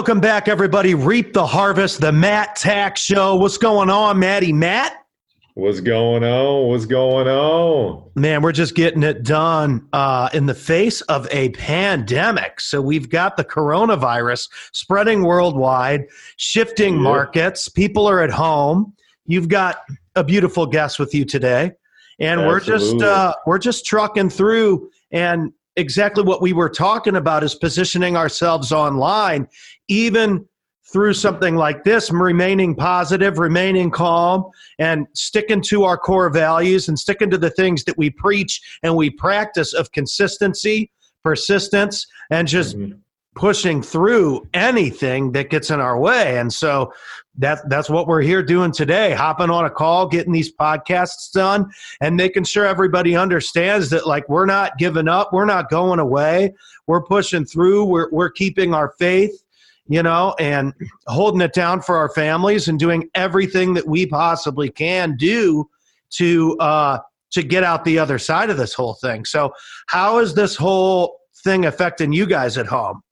Welcome back, everybody. Reap the Harvest, the Matt Tack Show. What's going on, Matty? Matt? What's going on? What's going on? Man, we're just getting it done uh, in the face of a pandemic. So we've got the coronavirus spreading worldwide, shifting markets. People are at home. You've got a beautiful guest with you today, and Absolutely. we're just uh, we're just trucking through. And exactly what we were talking about is positioning ourselves online, even through something like this, remaining positive, remaining calm, and sticking to our core values and sticking to the things that we preach and we practice of consistency, persistence, and just mm-hmm. Pushing through anything that gets in our way. And so that that's what we're here doing today hopping on a call getting these podcasts done and making sure everybody understands that like we're not giving up. We're not going away. We're pushing through. We're, we're keeping our faith you know and holding it down for our families and doing everything that we possibly can do to uh to get out the other side of this whole thing. So how is this whole thing affecting you guys at home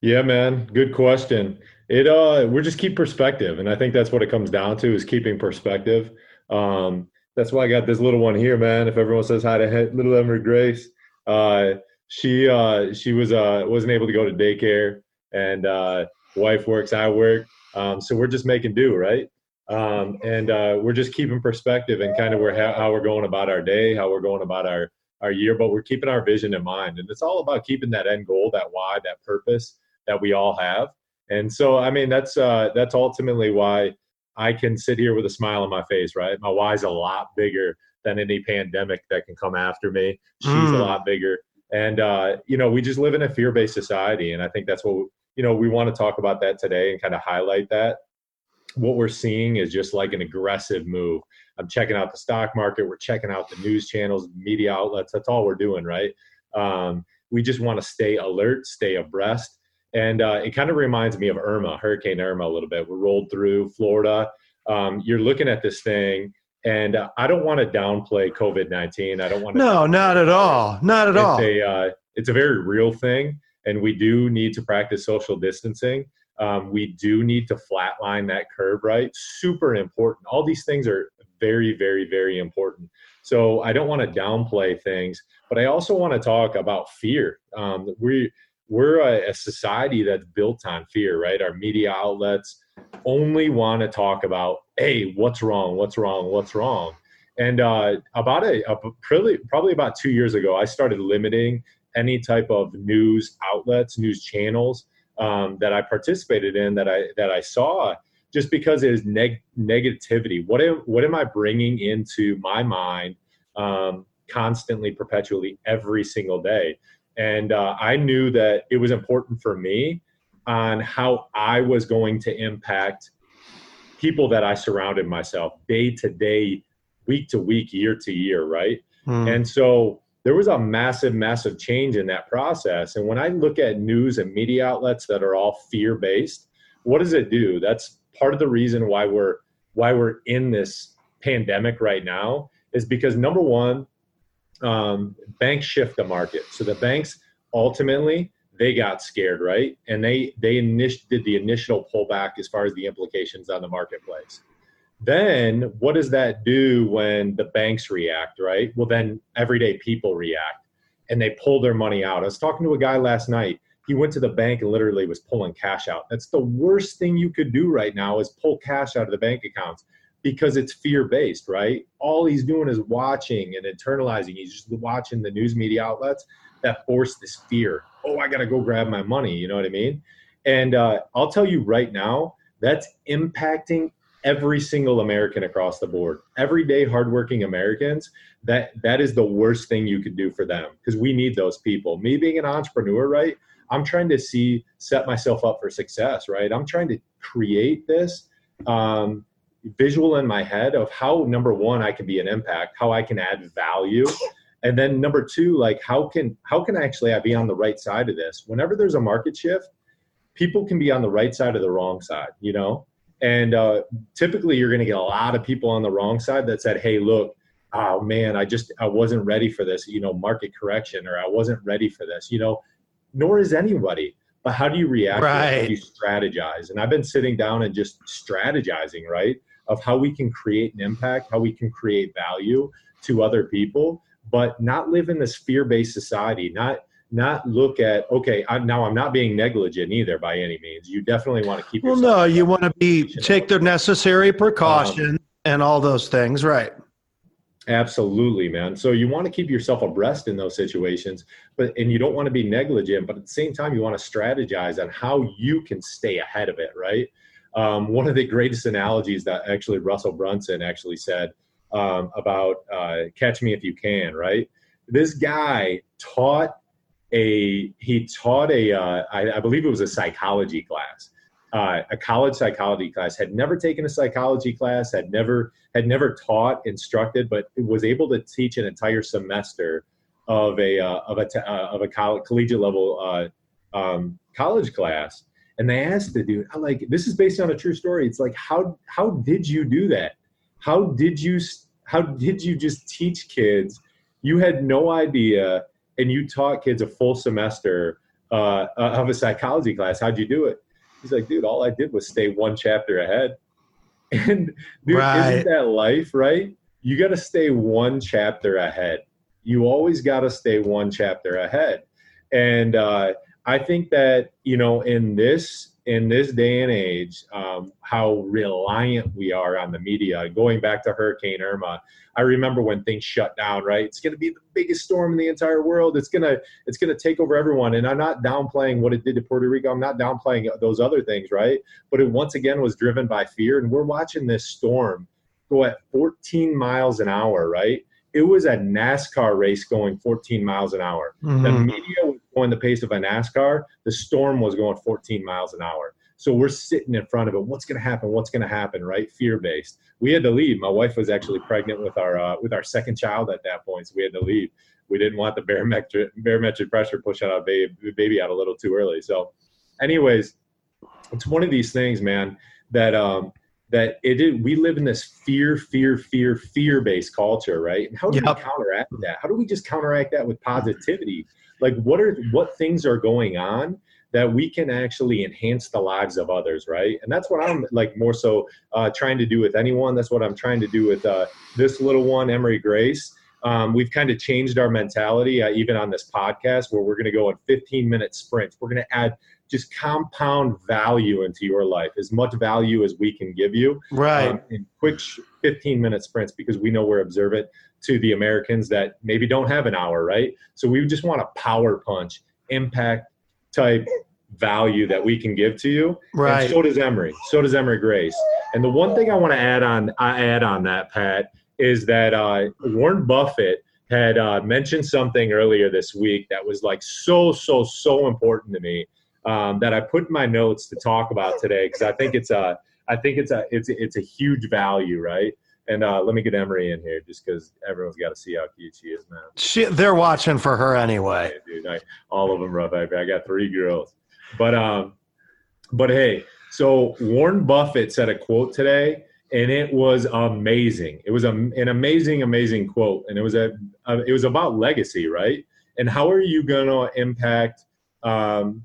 yeah man good question it uh, we're just keep perspective, and I think that's what it comes down to is keeping perspective. Um, that's why I got this little one here, man. If everyone says hi to little Emery Grace, uh, she uh, she was uh, wasn't able to go to daycare, and uh, wife works, I work, um, so we're just making do, right? Um, and uh, we're just keeping perspective and kind of where how, how we're going about our day, how we're going about our our year, but we're keeping our vision in mind, and it's all about keeping that end goal, that why, that purpose that we all have and so, I mean, that's uh, that's ultimately why I can sit here with a smile on my face. Right, my why's a lot bigger than any pandemic that can come after me. She's mm. a lot bigger, and uh, you know, we just live in a fear-based society, and I think that's what you know we want to talk about that today and kind of highlight that. What we're seeing is just like an aggressive move. I'm checking out the stock market. We're checking out the news channels, media outlets. That's all we're doing, right? Um, we just want to stay alert, stay abreast, and uh, it kind of reminds me of Irma, Hurricane Irma, a little bit. We rolled through Florida. Um, you're looking at this thing, and uh, I don't want to downplay COVID nineteen. I don't want to. No, not at all. Not at it's all. A, uh, it's a very real thing, and we do need to practice social distancing. Um, we do need to flatline that curve, right? Super important. All these things are very, very, very important. So I don't want to downplay things, but I also want to talk about fear. Um, we we're a, a, society that's built on fear, right? Our media outlets only want to talk about, hey, what's wrong? What's wrong? What's wrong? And uh, about a, a probably, probably about two years ago, I started limiting any type of news outlets, news channels um, that I participated in that I that I saw, just because it is neg- negativity. What am what am I bringing into my mind um, constantly, perpetually, every single day? And uh, I knew that it was important for me on how I was going to impact people that I surrounded myself day to day, week to week, year to year, right? Hmm. And so there was a massive, massive change in that process. And when I look at news and media outlets that are all fear based, what does it do? That's part of the reason why we're why we're in this pandemic right now is because number one, um, banks shift the market. So the banks ultimately they got scared, right? And they they init- did the initial pullback as far as the implications on the marketplace. Then what does that do when the banks react, right? Well, then everyday people react and they pull their money out. I was talking to a guy last night. He went to the bank and literally was pulling cash out. That's the worst thing you could do right now is pull cash out of the bank accounts because it's fear based, right? All he's doing is watching and internalizing. He's just watching the news media outlets that force this fear. Oh, I got to go grab my money. You know what I mean? And uh, I'll tell you right now, that's impacting every single American across the board. Everyday hardworking Americans, that that is the worst thing you could do for them because we need those people. Me being an entrepreneur, right? I'm trying to see set myself up for success, right? I'm trying to create this um, visual in my head of how number one I can be an impact, how I can add value, and then number two, like how can how can actually I be on the right side of this? Whenever there's a market shift, people can be on the right side of the wrong side, you know. And uh, typically, you're going to get a lot of people on the wrong side that said, "Hey, look, oh man, I just I wasn't ready for this, you know, market correction, or I wasn't ready for this, you know." Nor is anybody but how do you react? Right. How do you strategize? And I've been sitting down and just strategizing, right, of how we can create an impact, how we can create value to other people, but not live in this fear-based society. Not not look at okay. I'm, now I'm not being negligent either by any means. You definitely want to keep. Well, no, you want to be take the necessary precaution um, and all those things, right? Absolutely, man. So you want to keep yourself abreast in those situations, but and you don't want to be negligent, but at the same time, you want to strategize on how you can stay ahead of it, right? Um, one of the greatest analogies that actually Russell Brunson actually said um, about uh, "Catch Me If You Can," right? This guy taught a he taught a uh, I, I believe it was a psychology class uh, a college psychology class, had never taken a psychology class, had never had never taught, instructed, but was able to teach an entire semester of a uh, of a uh, of a college, collegiate level uh, um, college class. And they asked the dude, I'm like, this is based on a true story. It's like, how how did you do that? How did you how did you just teach kids? You had no idea, and you taught kids a full semester uh, of a psychology class. How'd you do it? He's like, dude, all I did was stay one chapter ahead. And dude, right. isn't that life, right? You got to stay one chapter ahead. You always got to stay one chapter ahead. And uh, I think that you know, in this in this day and age, um, how reliant we are on the media. Going back to Hurricane Irma, I remember when things shut down. Right, it's going to be the biggest storm in the entire world. It's gonna it's gonna take over everyone. And I'm not downplaying what it did to Puerto Rico. I'm not downplaying those other things. Right, but it once again was driven by fear. And we're watching this storm go at 14 miles an hour. Right, it was a NASCAR race going 14 miles an hour. Mm-hmm. The media going the pace of a NASCAR. The storm was going 14 miles an hour. So we're sitting in front of it. What's going to happen? What's going to happen? Right? Fear based. We had to leave. My wife was actually pregnant with our uh, with our second child at that point, so we had to leave. We didn't want the barometric barometric pressure push out our baby baby out a little too early. So, anyways, it's one of these things, man. That um, that it is, we live in this fear, fear, fear, fear based culture, right? And how do yep. we counteract that? How do we just counteract that with positivity? Like, what are what things are going on that we can actually enhance the lives of others, right? And that's what I'm like more so uh, trying to do with anyone. That's what I'm trying to do with uh, this little one, Emery Grace. Um, we've kind of changed our mentality, uh, even on this podcast, where we're going to go in 15 minute sprints. We're going to add just compound value into your life, as much value as we can give you. Right. Um, in quick 15 minute sprints because we know we're observant to the Americans that maybe don't have an hour, right? So we just want a power punch, impact type value that we can give to you. Right. And so does Emory. So does Emory Grace. And the one thing I want to add on, I add on that, Pat, is that uh, Warren Buffett had uh, mentioned something earlier this week that was like so, so, so important to me um, that I put in my notes to talk about today because I think it's a I think it's a it's a, it's a huge value, right? And uh, let me get Emery in here just because everyone's got to see how cute she is, man. She, they're watching for her anyway. dude, I, all of them rough. I, I got three girls, but um, but hey, so Warren Buffett said a quote today, and it was amazing. It was a, an amazing, amazing quote, and it was a, a it was about legacy, right? And how are you going to impact um,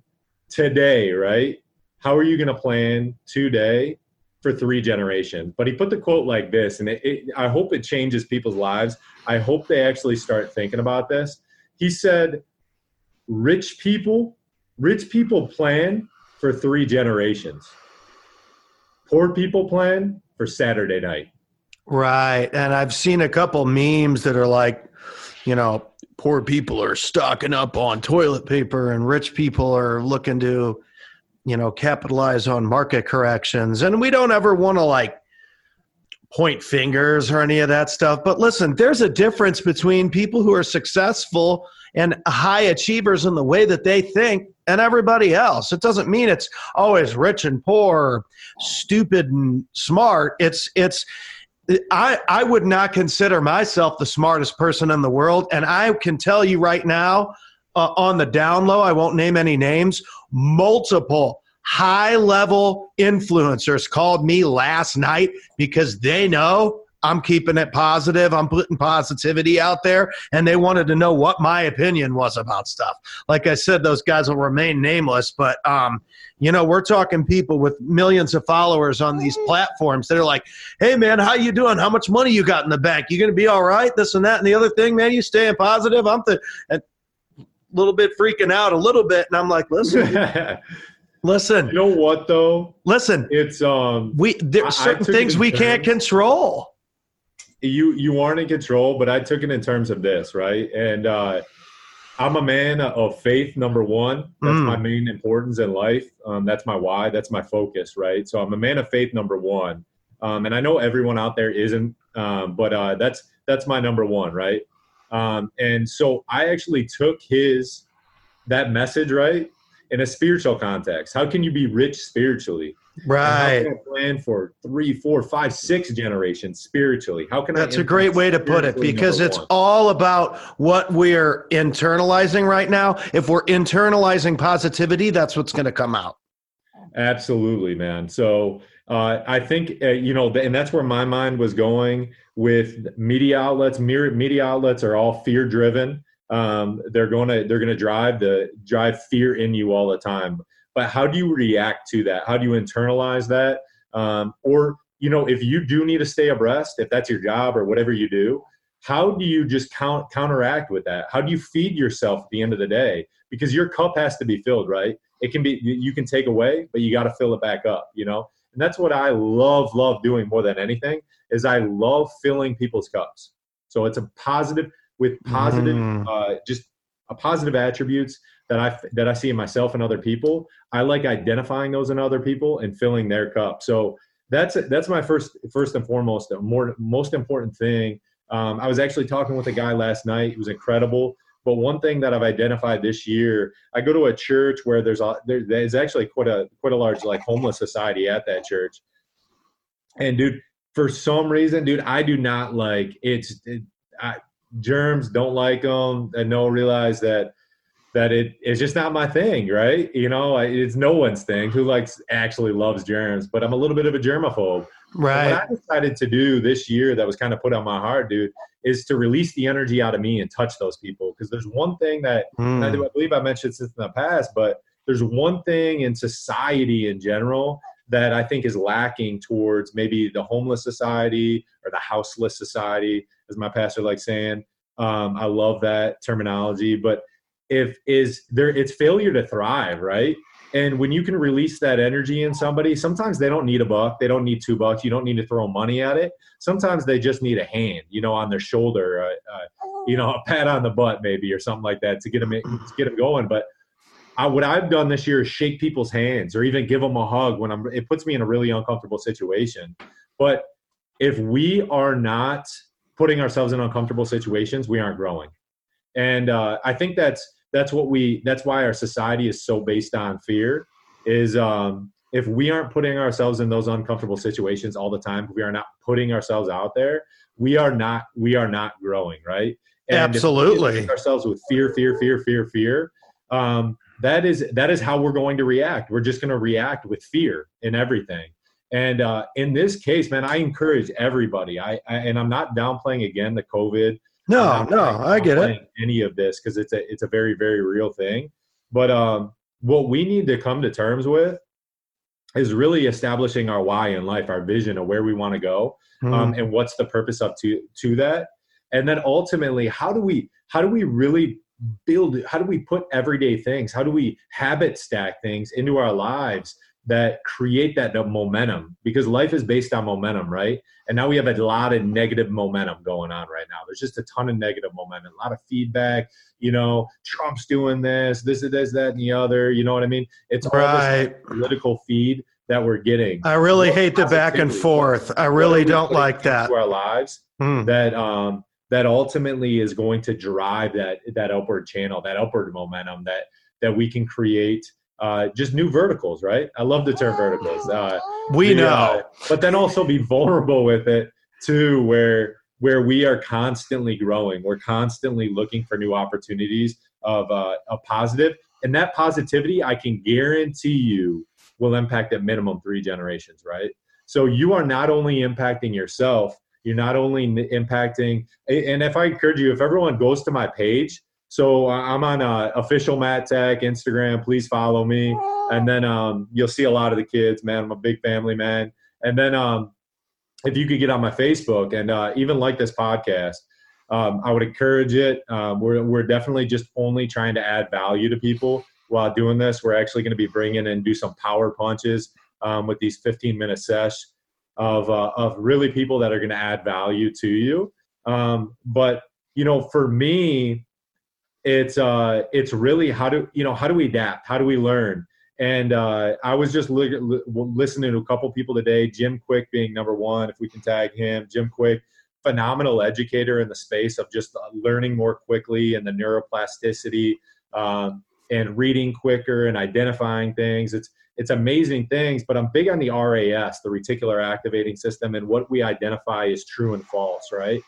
today, right? How are you going to plan today for three generations? But he put the quote like this, and it, it, I hope it changes people's lives. I hope they actually start thinking about this. He said, "Rich people, rich people plan for three generations. Poor people plan for Saturday night." Right, and I've seen a couple memes that are like, you know, poor people are stocking up on toilet paper and rich people are looking to you know capitalize on market corrections. And we don't ever want to like point fingers or any of that stuff. But listen there's a difference between people who are successful and high achievers in the way that they think and everybody else. It doesn't mean it's always rich and poor stupid and smart. It's it's I, I would not consider myself the smartest person in the world. And I can tell you right now, uh, on the down low, I won't name any names, multiple high level influencers called me last night because they know I'm keeping it positive. I'm putting positivity out there, and they wanted to know what my opinion was about stuff. Like I said, those guys will remain nameless, but um, you know, we're talking people with millions of followers on these platforms They're like, "Hey, man, how you doing? How much money you got in the bank? You going to be all right? This and that and the other thing, man. You staying positive? I'm the and little bit freaking out a little bit, and I'm like, listen." Listen. You know what though? Listen. It's um we there's certain things we can't control. You you aren't in control, but I took it in terms of this, right? And uh I'm a man of faith, number one. That's mm. my main importance in life. Um, that's my why. That's my focus, right? So I'm a man of faith, number one. Um, and I know everyone out there isn't, um, but uh, that's that's my number one, right? Um, and so I actually took his that message, right, in a spiritual context. How can you be rich spiritually? Right. plan for three, four, five, six generations spiritually? How can That's a great way to put it because it's one? all about what we're internalizing right now. If we're internalizing positivity, that's what's going to come out. Absolutely, man. So uh, I think uh, you know, and that's where my mind was going with media outlets. Media outlets are all fear driven um, they're going to they're going to drive the drive fear in you all the time. But how do you react to that? How do you internalize that? Um, or you know if you do need to stay abreast if that's your job or whatever you do how do you just count, counteract with that? How do you feed yourself at the end of the day? Because your cup has to be filled right it can be you can take away but you got to fill it back up you know and that's what i love love doing more than anything is i love filling people's cups so it's a positive with positive, mm. uh, just a positive attributes that I that I see in myself and other people. I like identifying those in other people and filling their cup. So that's that's my first first and foremost more most important thing. Um, I was actually talking with a guy last night. It was incredible. But one thing that I've identified this year, I go to a church where there's a there, there's actually quite a quite a large like homeless society at that church. And dude, for some reason, dude, I do not like it's. It, I, germs, don't like them, and no realize that that it it's just not my thing, right? You know, it's no one's thing. Who likes actually loves germs? But I'm a little bit of a germaphobe. Right. what I decided to do this year that was kind of put on my heart, dude, is to release the energy out of me and touch those people. Because there's one thing that mm. I, I believe I mentioned this in the past, but there's one thing in society in general that I think is lacking towards maybe the homeless society or the houseless society, as my pastor likes saying. Um, I love that terminology, but if is there, it's failure to thrive, right? And when you can release that energy in somebody, sometimes they don't need a buck, they don't need two bucks, you don't need to throw money at it. Sometimes they just need a hand, you know, on their shoulder, uh, uh, you know, a pat on the butt maybe or something like that to get them to get them going. But I, what I've done this year is shake people's hands or even give them a hug when I'm. It puts me in a really uncomfortable situation. But if we are not putting ourselves in uncomfortable situations, we aren't growing. And uh, I think that's that's what we. That's why our society is so based on fear. Is um, if we aren't putting ourselves in those uncomfortable situations all the time, we are not putting ourselves out there. We are not. We are not growing, right? And Absolutely. ourselves with fear, fear, fear, fear, fear. Um, that is that is how we're going to react we're just going to react with fear in everything and uh, in this case man i encourage everybody I, I, and i'm not downplaying again the covid no no i get it. any of this because it's a it's a very very real thing. But um what we need to come to terms with is really establishing our why in life our vision of where we want to go mm. um, and what's the purpose up to to that. And then ultimately how do we how do we really build how do we put everyday things how do we habit stack things into our lives that create that momentum because life is based on momentum right? And now we have a lot of negative momentum going on right now. There's just a ton of negative momentum a lot of feedback you know trump's doing this this this that and the other you know what i mean? It's all right. this political feed that we're getting. I really hate the back and forth. I really don't like that. to our lives hmm. that um that ultimately is going to drive that that upward channel, that upward momentum that that we can create uh, just new verticals, right? I love the term verticals. Uh, we the, know, uh, but then also be vulnerable with it too, where where we are constantly growing. We're constantly looking for new opportunities of uh, a positive, and that positivity, I can guarantee you, will impact at minimum three generations, right? So you are not only impacting yourself, you're not only impacting and if i encourage you if everyone goes to my page so i'm on uh, official matt tech instagram. Please follow me. And then um, you'll see a lot of the kids man. I'm a big family man. And then um, if you could get on my facebook and uh, even like this podcast um, i would encourage it. Um, we're, we're definitely just only trying to add value to people while doing this. We're actually going to be bringing and do some power punches um, with these 15 minute sessions of uh, of really people that are going to add value to you. Um, but you know, for me, it's uh, it's really how do you know how do we adapt? How do we learn? And uh, I was just li- li- listening to a couple people today. Jim Kwik being number one, if we can tag him. Jim Kwik phenomenal educator in the space of just uh, learning more quickly and the neuroplasticity um, and reading quicker and identifying things. It's it's amazing things, but I'm big on the RAS, the reticular activating system, and what we identify as true and false, right?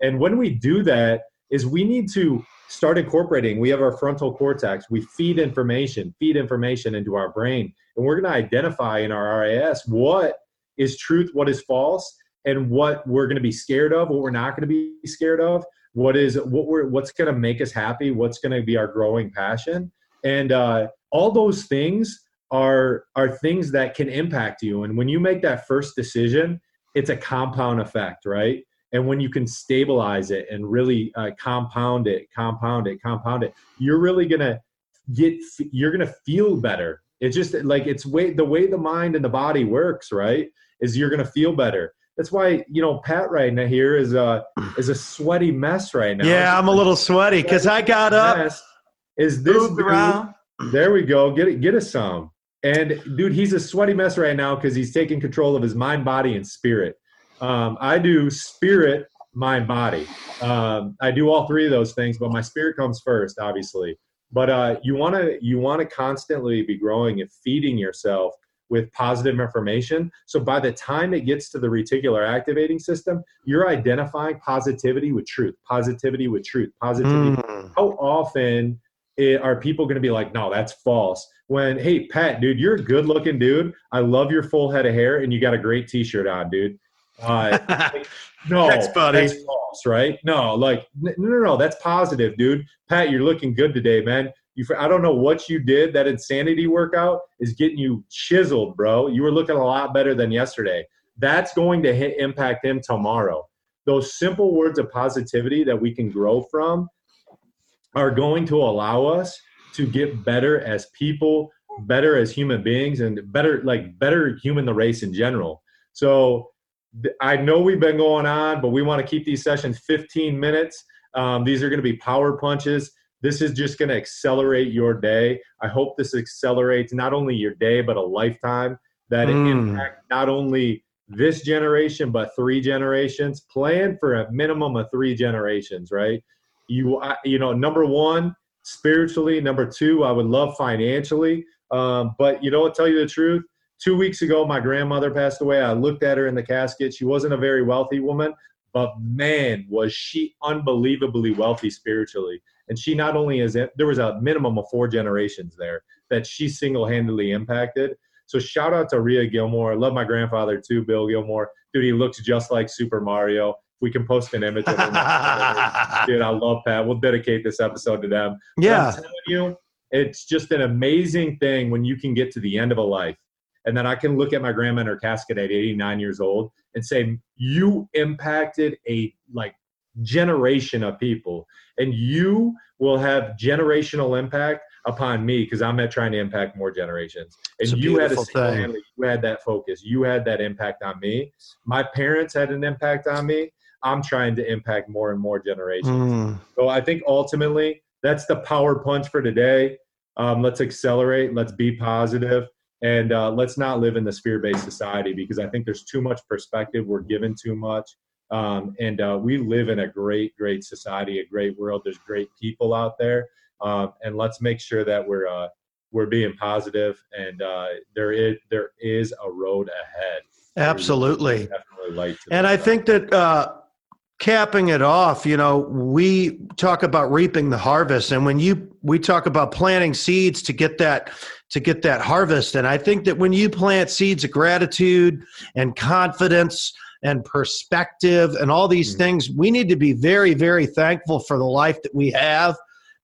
And when we do that, is we need to start incorporating. We have our frontal cortex. We feed information, feed information into our brain, and we're going to identify in our RAS what is truth, what is false, and what we're going to be scared of, what we're not going to be scared of, what is what we're what's going to make us happy, what's going to be our growing passion, and uh, all those things are are things that can impact you and when you make that first decision it's a compound effect right and when you can stabilize it and really uh, compound it compound it compound it you're really gonna get you're gonna feel better it's just like it's way the way the mind and the body works right is you're gonna feel better that's why you know Pat right now here is a is a sweaty mess right now. Yeah, I'm a little sweaty because I got up. Is this dude? There we go. Get it. Get us some. And dude, he's a sweaty mess right now because he's taking control of his mind, body, and spirit. Um, I do spirit, mind, body. Um, I do all three of those things, but my spirit comes first, obviously. But uh, you want to you want to constantly be growing and feeding yourself with positive information. So by the time it gets to the reticular activating system, you're identifying positivity with truth, positivity with truth, positivity. Mm. How often it, are people going to be like, no, that's false? When, hey, Pat, dude, you're a good looking dude. I love your full head of hair and you got a great t shirt on, dude. Uh, like, no, that's funny. That's false, right? No, like, no, no, no, that's positive, dude. Pat, you're looking good today, man. You, I don't know what you did. That insanity workout is getting you chiseled, bro. You were looking a lot better than yesterday. That's going to hit, impact him tomorrow. Those simple words of positivity that we can grow from are going to allow us to get better as people, better as human beings, and better like better human the race in general. So I know we've been going on, but we want to keep these sessions 15 minutes. Um, these are going to be power punches. This is just going to accelerate your day. I hope this accelerates not only your day, but a lifetime that mm. impact not only this generation, but three generations. Plan for a minimum of three generations, right? you you know number one spiritually number two i would love financially um, but you know what? tell you the truth two weeks ago my grandmother passed away i looked at her in the casket she wasn't a very wealthy woman but man was she unbelievably wealthy spiritually and she not only is there was a minimum of four generations there that she single-handedly impacted so shout out to Ria Gilmore. I love my grandfather too, Bill Gilmore. Dude, he looks just like Super Mario we can post an image of him. Dude, I love Pat. We'll dedicate this episode to them. Yeah. I'm telling you, it's just an amazing thing when you can get to the end of a life. And then I can look at my grandma in her casket at 89 years old and say, You impacted a like generation of people. And you will have generational impact upon me because I'm at trying to impact more generations. And you had a family, you had that focus, you had that impact on me. My parents had an impact on me. I'm trying to impact more and more generations. Mm. So I think ultimately that's the power punch for today. Um, let's accelerate. Let's be positive, and uh, let's not live in the fear-based society because I think there's too much perspective. We're given too much, um, and uh, we live in a great, great society, a great world. There's great people out there, uh, and let's make sure that we're uh, we're being positive, and uh, there is there is a road ahead. Absolutely. Definitely. And I think that uh, capping it off, you know, we talk about reaping the harvest, and when you we talk about planting seeds to get that to get that harvest, and I think that when you plant seeds of gratitude and confidence and perspective and all these mm-hmm. things. We need to be very, very thankful for the life that we have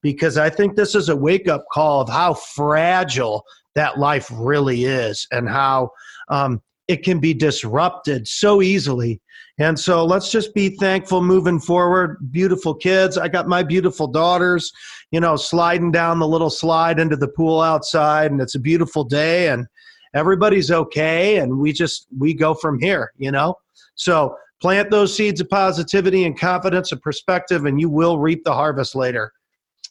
because I think this is a wake up call of how fragile that life really is and how um, it can be disrupted so easily. And so let's just be thankful moving forward. Beautiful kids. I got my beautiful daughters, you know, sliding down the little slide into the pool outside, and it's a beautiful day, and everybody's okay. And we just, we go from here, you know? So plant those seeds of positivity and confidence and perspective, and you will reap the harvest later.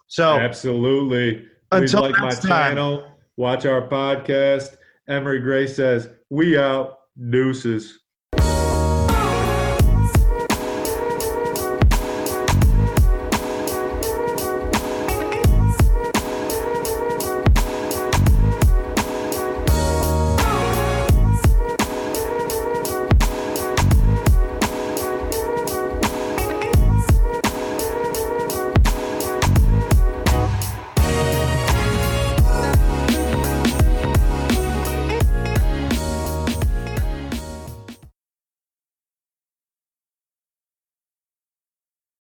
So, absolutely. Until like my time. channel, watch our podcast. Emery Gray says, We out. Deuces.